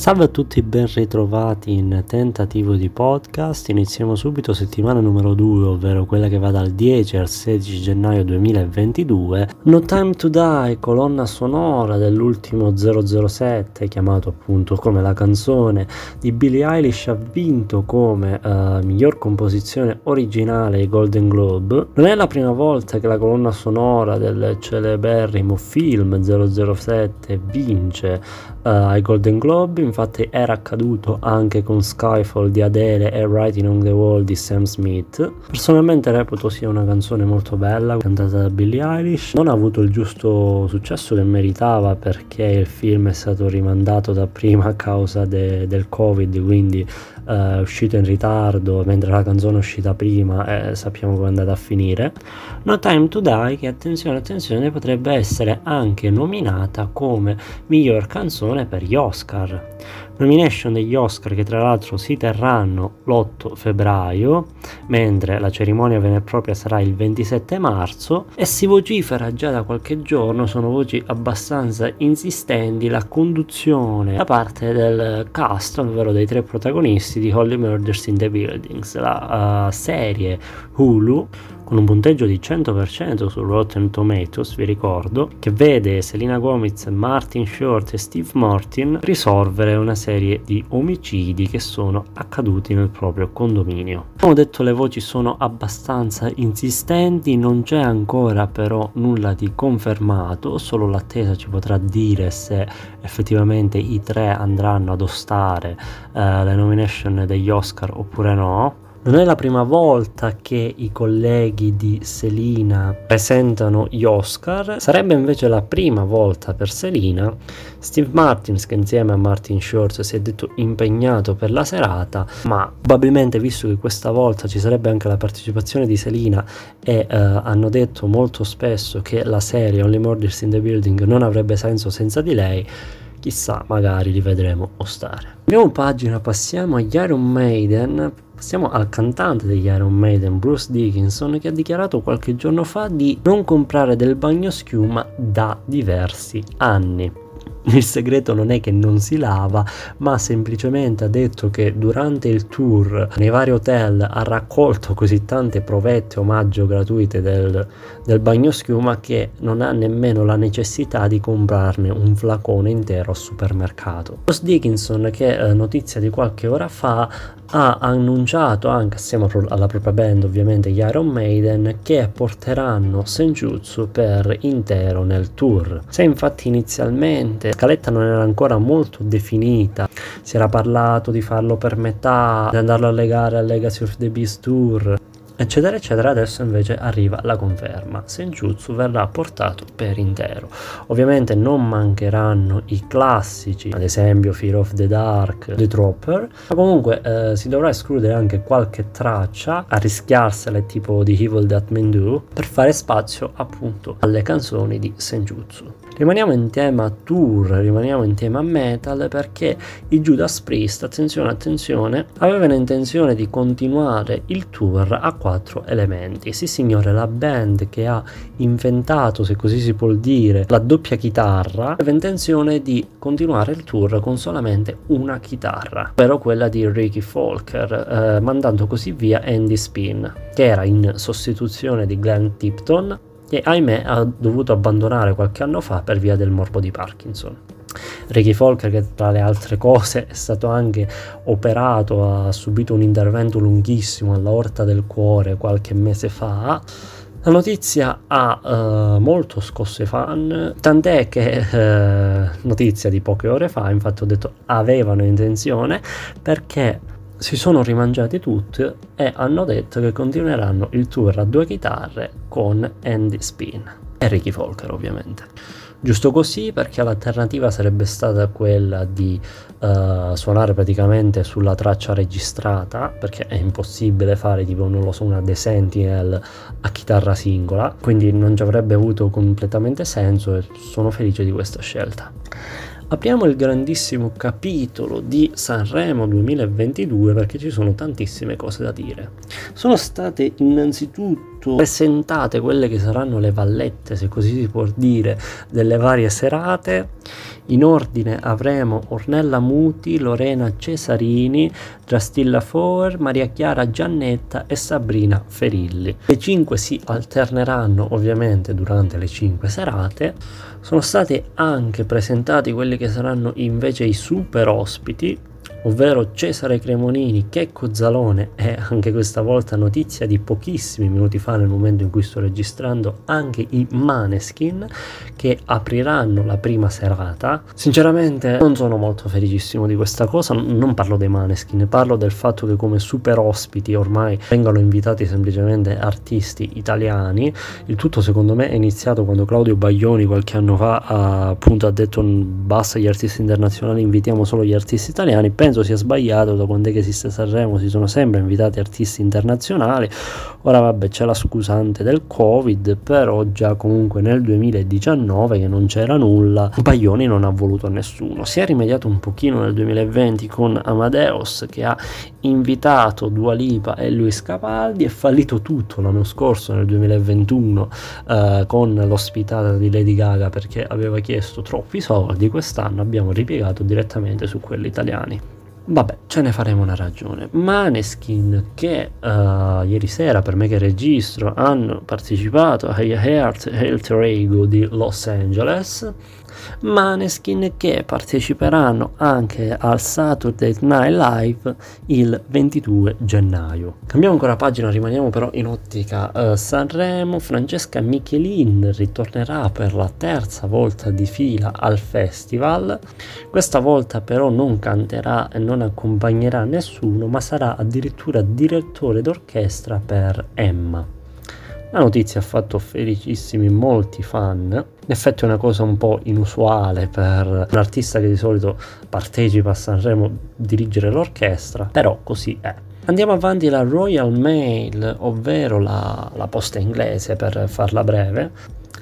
Salve a tutti, ben ritrovati in tentativo di podcast. Iniziamo subito settimana numero 2, ovvero quella che va dal 10 al 16 gennaio 2022. No Time to Die, colonna sonora dell'ultimo 007, chiamato appunto come la canzone di Billie Eilish, ha vinto come uh, miglior composizione originale ai Golden Globe. Non è la prima volta che la colonna sonora del celeberrimo film 007 vince uh, ai Golden Globe infatti era accaduto anche con Skyfall di Adele e Writing on the Wall di Sam Smith. Personalmente reputo sia una canzone molto bella, cantata da Billie Eilish. Non ha avuto il giusto successo che meritava perché il film è stato rimandato da prima a causa de- del Covid, quindi eh, uscito in ritardo, mentre la canzone è uscita prima e sappiamo come è andata a finire. No Time to Die, che attenzione, attenzione, potrebbe essere anche nominata come miglior canzone per gli Oscar. Nomination degli Oscar che tra l'altro si terranno l'8 febbraio, mentre la cerimonia vera e propria sarà il 27 marzo e si vocifera già da qualche giorno, sono voci abbastanza insistenti, la conduzione da parte del cast, ovvero dei tre protagonisti di Holy Murders in the Buildings, la uh, serie Hulu con un punteggio di 100% su Rotten Tomatoes, vi ricordo, che vede Selena Gomez, Martin Short e Steve Martin risolvere una serie di omicidi che sono accaduti nel proprio condominio. Come ho detto le voci sono abbastanza insistenti, non c'è ancora però nulla di confermato, solo l'attesa ci potrà dire se effettivamente i tre andranno ad ostare eh, le nomination degli Oscar oppure no non è la prima volta che i colleghi di Selina presentano gli Oscar, sarebbe invece la prima volta per Selina. Steve Martins, che insieme a Martin Short si è detto impegnato per la serata, ma probabilmente visto che questa volta ci sarebbe anche la partecipazione di Selina e eh, hanno detto molto spesso che la serie Only Murders in the Building non avrebbe senso senza di lei, chissà, magari li vedremo ostare. Andiamo pagina, passiamo agli Iron Maiden Passiamo al cantante degli Iron Maiden, Bruce Dickinson, che ha dichiarato qualche giorno fa di non comprare del bagno schiuma da diversi anni. Il segreto non è che non si lava, ma semplicemente ha detto che durante il tour nei vari hotel ha raccolto così tante provette omaggio gratuite del, del bagno schiuma che non ha nemmeno la necessità di comprarne un flacone intero al supermercato. Ross Dickinson, che eh, notizia di qualche ora fa, ha annunciato anche assieme alla propria band ovviamente gli Iron Maiden che porteranno Senjutsu per intero nel tour. Se infatti inizialmente la scaletta non era ancora molto definita, si era parlato di farlo per metà, di andarlo a legare al Legacy of the Beast Tour, eccetera eccetera. Adesso invece arriva la conferma. Senjutsu verrà portato per intero. Ovviamente non mancheranno i classici ad esempio Fear of the Dark The Dropper ma comunque eh, si dovrà escludere anche qualche traccia a rischiarsele tipo di Evil That Men Do per fare spazio appunto alle canzoni di Senjutsu Rimaniamo in tema tour, rimaniamo in tema metal perché i Judas Priest, attenzione attenzione, avevano intenzione di continuare il tour a quattro elementi. Sì signore, la band che ha inventato, se così si può dire, la doppia chitarra, aveva intenzione di continuare il tour con solamente una chitarra, ovvero quella di Ricky Folker, eh, mandando così via Andy Spin, che era in sostituzione di Glenn Tipton che ahimè ha dovuto abbandonare qualche anno fa per via del morbo di Parkinson. Ricky Folker che tra le altre cose è stato anche operato, ha subito un intervento lunghissimo all'orta del cuore qualche mese fa. La notizia ha uh, molto scosso i fan, tant'è che uh, notizia di poche ore fa, infatti ho detto avevano intenzione perché si sono rimangiati tutti e hanno detto che continueranno il tour a due chitarre con Andy Spin e Ricky Folker ovviamente. Giusto così perché l'alternativa sarebbe stata quella di uh, suonare praticamente sulla traccia registrata perché è impossibile fare tipo non lo so una The Sentinel a chitarra singola quindi non ci avrebbe avuto completamente senso e sono felice di questa scelta. Apriamo il grandissimo capitolo di Sanremo 2022 perché ci sono tantissime cose da dire. Sono state innanzitutto presentate quelle che saranno le vallette, se così si può dire, delle varie serate in ordine avremo Ornella Muti, Lorena Cesarini, Giastilla Foer, Maria Chiara Giannetta e Sabrina Ferilli. Le cinque si alterneranno ovviamente durante le cinque serate. Sono stati anche presentati quelli che saranno invece i super ospiti ovvero Cesare Cremonini, Checco Zalone e anche questa volta notizia di pochissimi minuti fa nel momento in cui sto registrando anche i Maneskin che apriranno la prima serata. Sinceramente non sono molto felicissimo di questa cosa, non parlo dei Maneskin, parlo del fatto che come super ospiti ormai vengono invitati semplicemente artisti italiani. Il tutto secondo me è iniziato quando Claudio Baglioni qualche anno fa ha, appunto ha detto basta gli artisti internazionali, invitiamo solo gli artisti italiani. Penso penso sia sbagliato, da quando esiste Sanremo si sono sempre invitati artisti internazionali, ora vabbè c'è la scusante del Covid, però già comunque nel 2019 che non c'era nulla, Baglioni non ha voluto nessuno, si è rimediato un pochino nel 2020 con Amadeus che ha invitato Dua Lipa e Luis Capaldi, è fallito tutto l'anno scorso nel 2021 eh, con l'ospitata di Lady Gaga perché aveva chiesto troppi soldi, quest'anno abbiamo ripiegato direttamente su quelli italiani. Vabbè, ce ne faremo una ragione. Maneskin, che uh, ieri sera, per me che registro, hanno partecipato ai Heart Alter Ego di Los Angeles Maneskin che parteciperanno anche al Saturday Night Live il 22 gennaio. Cambiamo ancora pagina, rimaniamo però in ottica uh, Sanremo. Francesca Michelin ritornerà per la terza volta di fila al festival. Questa volta però non canterà e non accompagnerà nessuno, ma sarà addirittura direttore d'orchestra per Emma. La notizia ha fatto felicissimi molti fan. In effetti è una cosa un po' inusuale per un artista che di solito partecipa a Sanremo dirigere l'orchestra, però così è. Andiamo avanti la Royal Mail, ovvero la, la posta inglese per farla breve,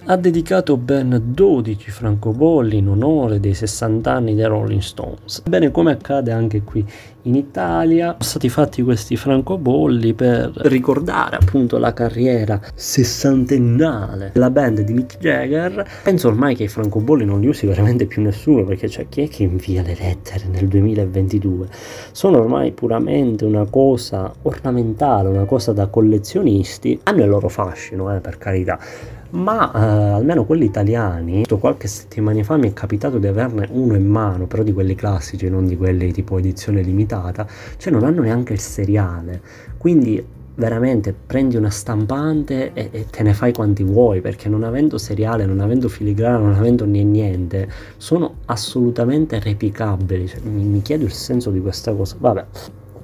ha dedicato ben 12 francobolli in onore dei 60 anni dei Rolling Stones. Ebbene, come accade anche qui in Italia, sono stati fatti questi francobolli per ricordare appunto la carriera sessantennale della band di Mick Jagger. Penso ormai che i francobolli non li usi veramente più nessuno, perché c'è chi è che invia le lettere nel 2022? Sono ormai puramente una cosa ornamentale, una cosa da collezionisti. Hanno il loro fascino, eh, per carità ma eh, almeno quelli italiani, qualche settimana fa mi è capitato di averne uno in mano, però di quelli classici, non di quelli tipo edizione limitata, cioè non hanno neanche il seriale, quindi veramente prendi una stampante e, e, te ne fai quanti vuoi perché non avendo seriale, non avendo filigrana, non avendo niente, sono assolutamente replicabili. Cioè, mi, mi, chiedo il senso di questa cosa. Vabbè,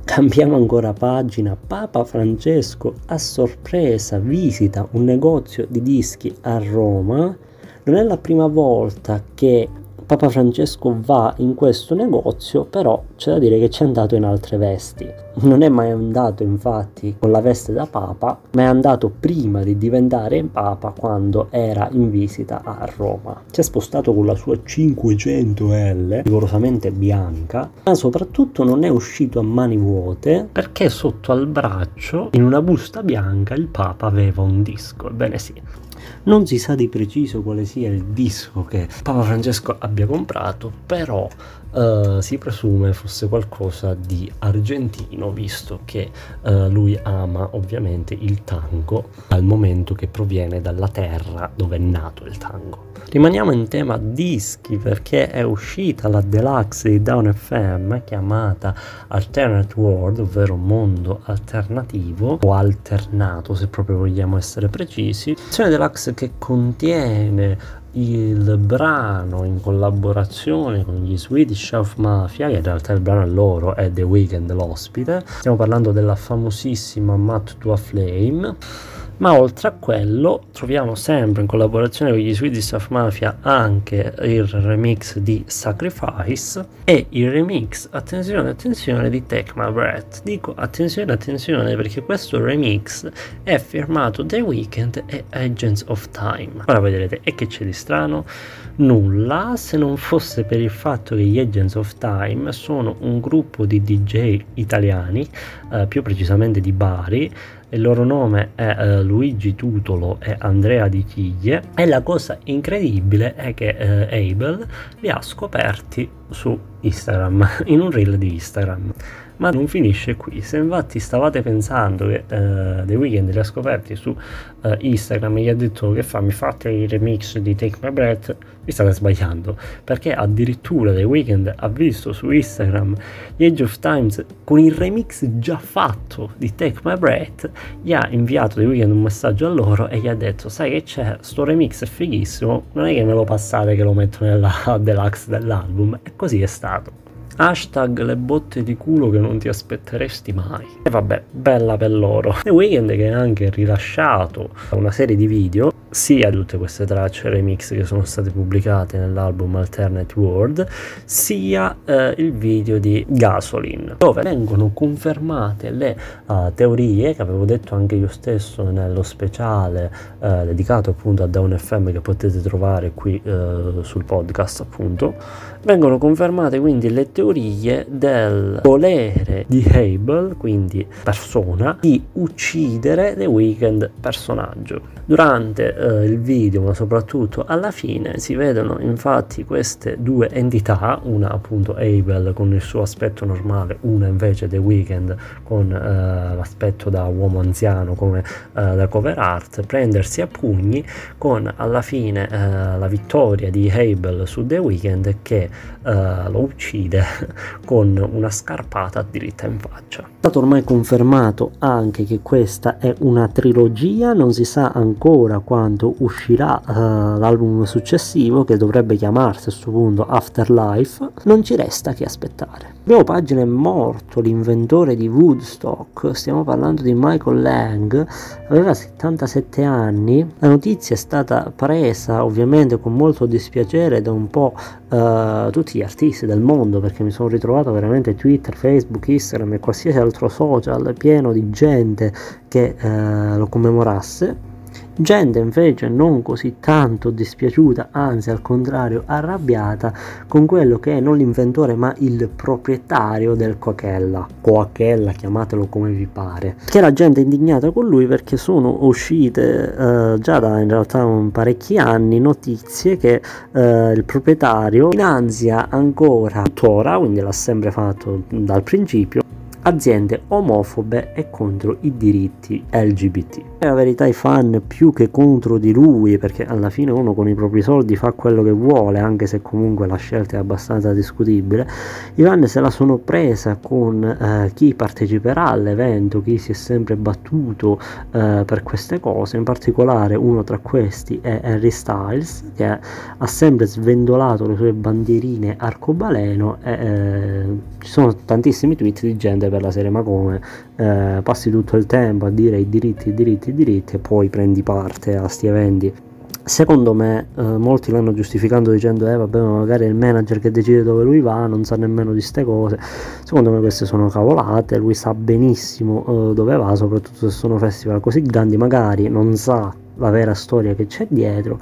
Cambiamo ancora pagina. Papa Francesco a sorpresa visita un negozio di dischi a Roma. Non è la prima volta che Papa Francesco va in questo negozio, però c'è da dire che ci è andato in altre vesti. Non è mai andato infatti con la veste da Papa, ma è andato prima di diventare Papa quando era in visita a Roma. Si è spostato con la sua 500L, rigorosamente bianca, ma soprattutto non è uscito a mani vuote perché sotto al braccio, in una busta bianca, il Papa aveva un disco. Ebbene sì, non si sa di preciso quale sia il disco che Papa Francesco abbia comprato, però uh, si presume fosse qualcosa di argentino, visto che uh, lui ama ovviamente il tango al momento che proviene dalla terra dove è nato il tango. Rimaniamo in tema dischi perché è uscita la deluxe di Down FM chiamata Alternate World, ovvero mondo alternativo o alternato se proprio vogliamo essere precisi. Edizione deluxe che contiene il brano in collaborazione con gli Swedish of Mafia, che in realtà il brano è loro, è The Weeknd l'ospite. Stiamo parlando della famosissima Matt to a Flame. Ma oltre a quello troviamo sempre in collaborazione con gli Swedish of Mafia anche il remix di Sacrifice e il remix, attenzione attenzione, di Take Breath. Dico attenzione attenzione perché questo remix è firmato The Weeknd e Agents of Time. Ora vedrete, e che c'è di strano? Nulla se non fosse per il fatto che gli Agents of Time sono un gruppo di DJ italiani, eh, più precisamente di Bari, il loro nome è eh, Luigi Tutolo e Andrea Di Chiglie e la cosa incredibile è che eh, Abel li ha scoperti su Instagram, in un reel di Instagram. Ma non finisce qui, se infatti stavate pensando che uh, The Weeknd li ha scoperti su uh, Instagram e gli ha detto che fa, mi fate il remix di Take My Breath, vi state sbagliando, perché addirittura The Weeknd ha visto su Instagram gli Age of Times con il remix già fatto di Take My Breath, gli ha inviato The Weeknd un messaggio a loro e gli ha detto, sai che c'è, sto remix è fighissimo, non è che me lo passate che lo metto nella deluxe dell'album, e così è stato. Hashtag le botte di culo che non ti aspetteresti mai. E vabbè, bella per loro. The Weeknd che ha anche rilasciato una serie di video sia tutte queste tracce remix che sono state pubblicate nell'album Alternate World, sia eh, il video di Gasoline, dove vengono confermate le uh, teorie che avevo detto anche io stesso nello speciale uh, dedicato appunto a Down FM che potete trovare qui uh, sul podcast appunto. Vengono confermate quindi le teorie del volere di Hable, quindi persona, di uccidere The Weeknd personaggio. Durante eh, il video, ma soprattutto alla fine, si vedono infatti queste due entità, una appunto Abel con il suo aspetto normale, una invece The Weeknd con eh, l'aspetto da uomo anziano come eh, da cover art, prendersi a pugni con alla fine eh, la vittoria di Abel su The Weeknd che eh, lo uccide con una scarpata diritta in faccia. È stato ormai confermato anche che questa è una trilogia, non si sa ancora quando uscirà uh, l'album successivo che dovrebbe chiamarsi a questo punto Afterlife, non ci resta che aspettare. Primo pagina è morto l'inventore di Woodstock, stiamo parlando di Michael Lang, aveva 77 anni, la notizia è stata presa ovviamente con molto dispiacere da un po' uh, tutti gli artisti del mondo perché mi sono ritrovato veramente Twitter, Facebook, Instagram e qualsiasi altro social pieno di gente che uh, lo commemorasse gente invece non così tanto dispiaciuta, anzi al contrario arrabbiata con quello che è non l'inventore ma il proprietario del Coachella, Coachella chiamatelo come vi pare, che la gente indignata con lui perché sono uscite eh, già da in realtà parecchi anni notizie che eh, il proprietario finanzia ancora. Tuttora, quindi l'ha sempre fatto dal principio, aziende omofobe e contro i diritti LGBT. E la verità i fan più che contro di lui, perché alla fine uno con i propri soldi fa quello che vuole, anche se comunque la scelta è abbastanza discutibile, i fan se la sono presa con eh, chi parteciperà all'evento, chi si è sempre battuto eh, per queste cose, in particolare uno tra questi è Harry Styles, che ha sempre svendolato le sue bandierine arcobaleno e eh, ci sono tantissimi tweet di gente per la serie ma come? Eh, passi tutto il tempo a dire i diritti, i diritti, i diritti e poi prendi parte a sti eventi. Secondo me eh, molti l'hanno giustificando dicendo eh vabbè ma magari è il manager che decide dove lui va, non sa nemmeno di ste cose. Secondo me queste sono cavolate, lui sa benissimo eh, dove va, soprattutto se sono festival così grandi, magari non sa la vera storia che c'è dietro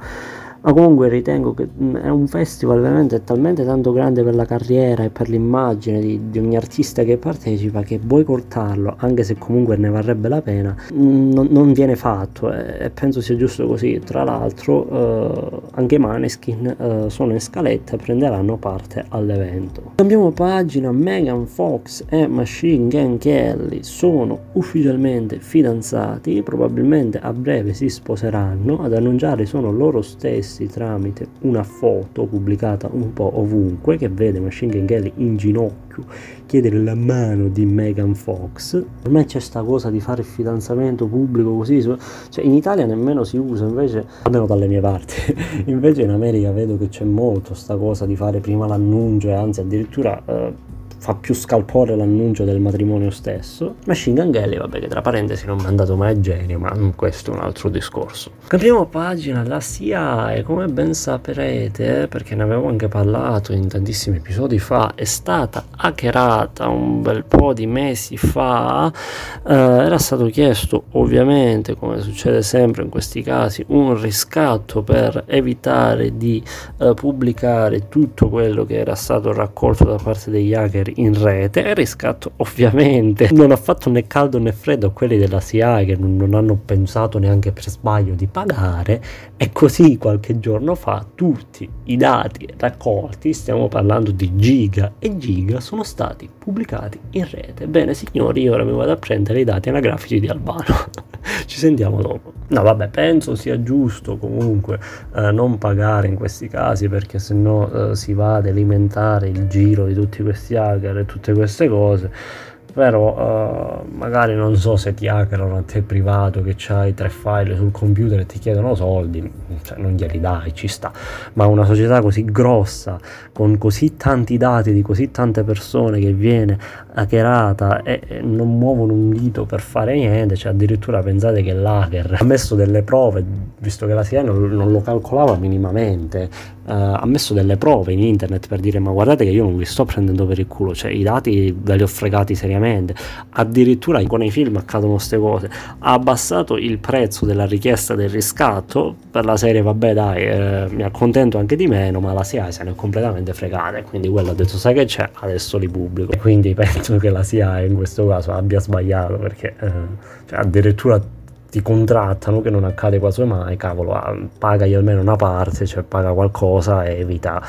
ma comunque ritengo che mm, è un festival veramente talmente tanto grande per la carriera e per l'immagine di, di ogni artista che partecipa che boicottarlo, anche se comunque ne varrebbe la pena, mm, non, non viene fatto e, e, penso sia giusto così. Tra l'altro eh, anche Maneskin eh, sono in scaletta e prenderanno parte all'evento. Cambiamo pagina, Megan Fox e Machine Gun Kelly sono ufficialmente fidanzati, probabilmente a breve si sposeranno, ad annunciare sono loro stessi espressi tramite una foto pubblicata un po' ovunque che vede Machine Gun Kelly in ginocchio chiedere la mano di Megan Fox. Per me c'è sta cosa di fare il fidanzamento pubblico così, cioè in Italia nemmeno si usa, invece, almeno dalle mie parti, invece in America vedo che c'è molto sta cosa di fare prima l'annuncio e anzi addirittura... Eh, fa più scalpore l'annuncio del matrimonio stesso. Machine Gun Kelly, vabbè, che tra parentesi non mi ha mandato mai genio, ma questo è un altro discorso. Cambiamo pagina, la CIA, come ben saprete, perché ne avevo anche parlato in tantissimi episodi fa, è stata hackerata un bel po' di mesi fa. Eh, era stato chiesto, ovviamente, come succede sempre in questi casi, un riscatto per evitare di eh, pubblicare tutto quello che era stato raccolto da parte degli hacker in rete e riscatto ovviamente non ha fatto né caldo né freddo quelli della CIA che non, hanno pensato neanche per sbaglio di pagare e così qualche giorno fa tutti i dati raccolti, stiamo parlando di giga e giga, sono stati pubblicati in rete. Bene signori, ora mi vado a prendere i dati anagrafici di Albano. Ci sentiamo dopo. No, vabbè, penso sia giusto comunque eh, non pagare in questi casi perché sennò eh, si va ad alimentare il giro di tutti questi hacker e tutte queste cose però uh, magari non so se ti hackerano a te privato che hai tre file sul computer e ti chiedono soldi, cioè non glieli dai, ci sta, ma una società così grossa, con così tanti dati di così tante persone che viene hackerata e, non muovono un dito per fare niente, cioè addirittura pensate che l'hacker ha messo delle prove, visto che la CIA non, non lo calcolava minimamente, uh, ha messo delle prove in internet per dire ma guardate che io non vi sto prendendo per il culo, cioè i dati ve li ho fregati seriamente seriamente, addirittura con i film accadono queste cose, ha abbassato il prezzo della richiesta del riscatto per la serie vabbè dai eh, mi accontento anche di meno ma la CIA se ne è completamente fregata quindi quello ha detto sai che c'è? Adesso li pubblico. Quindi penso che la CIA in questo caso abbia sbagliato perché eh, cioè, addirittura ti contrattano che non accade quasi mai cavolo ah, pagagli almeno una parte cioè paga qualcosa e evita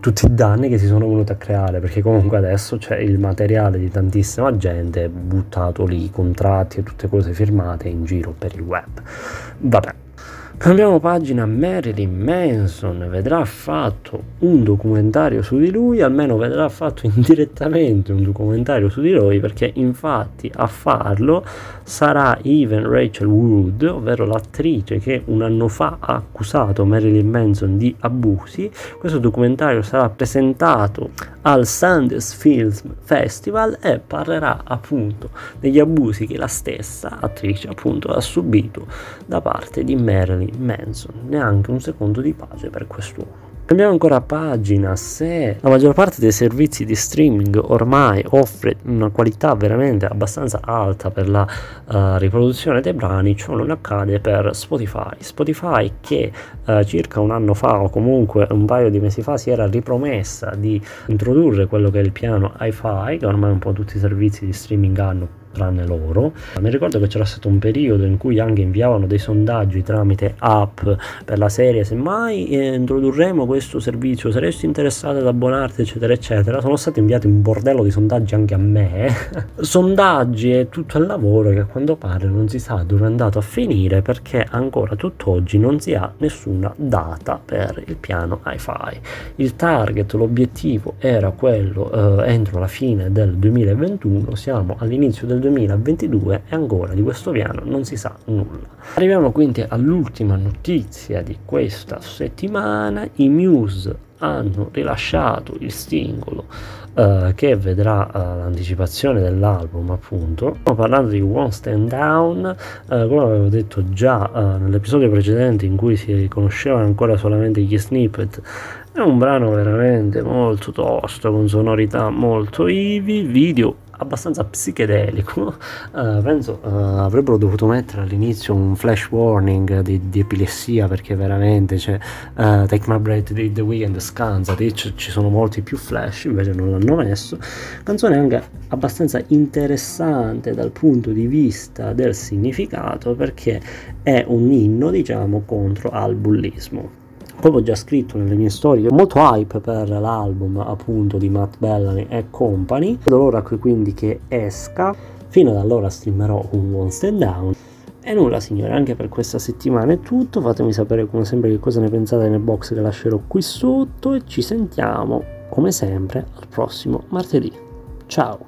tutti i danni che si sono venuti a creare perché comunque adesso c'è il materiale di tantissima gente buttato lì, contratti e tutte cose firmate in giro per il web. Vabbè, Cambiamo pagina, Marilyn Manson vedrà fatto un documentario su di lui, almeno vedrà fatto indirettamente un documentario su di lui, perché infatti a farlo sarà Even Rachel Wood, ovvero l'attrice che un anno fa ha accusato Marilyn Manson di abusi. Questo documentario sarà presentato al Sundance Film Festival e parlerà appunto degli abusi che la stessa attrice appunto ha subito da parte di Marilyn Manson, neanche un secondo di pace per quest'uomo. Cambiamo ancora pagina, se la maggior parte dei servizi di streaming ormai offre una qualità veramente abbastanza alta per la uh, riproduzione dei brani, ciò non accade per Spotify. Spotify che uh, circa un anno fa o comunque un paio di mesi fa si era ripromessa di introdurre quello che è il piano hi-fi, che ormai un po' tutti i servizi di streaming hanno tranne loro. Mi ricordo che c'era stato un periodo in cui anche inviavano dei sondaggi tramite app per la serie, se mai eh, introdurremo questo servizio, saresti interessato ad abbonarti, eccetera, eccetera. Sono stati inviati un bordello di sondaggi anche a me. sondaggi e tutto il lavoro che a quanto pare non si sa dove è andato a finire perché ancora tutt'oggi non si ha nessuna data per il piano hi-fi. Il target, l'obiettivo era quello eh, entro la fine del 2021, siamo all'inizio del 2022 e ancora di questo piano non si sa nulla. Arriviamo quindi all'ultima notizia di questa settimana, i Muse hanno rilasciato il singolo uh, che vedrà uh, l'anticipazione dell'album appunto stiamo parlando di One Stand Down uh, come avevo detto già nell'episodio precedente in cui si conoscevano ancora solamente gli snippet è un brano veramente molto tosto con sonorità molto ivi video abbastanza psichedelico. Uh, penso uh, avrebbero dovuto mettere all'inizio un flash warning di, di epilessia perché veramente c'è uh, Take My Breath di The Weeknd scansati, c- ci sono molti più flash, invece non l'hanno messo. Canzone anche abbastanza interessante dal punto di vista del significato perché è un inno diciamo contro al bullismo come ho già scritto nelle mie storie, molto hype per l'album appunto di Matt Bellamy e Company. Vedo l'ora quindi che esca. Fino ad allora streamerò un One Stand Down. E nulla signore, anche per questa settimana è tutto. Fatemi sapere come sempre che cosa ne pensate nel box che lascerò qui sotto e ci sentiamo come sempre al prossimo martedì. Ciao!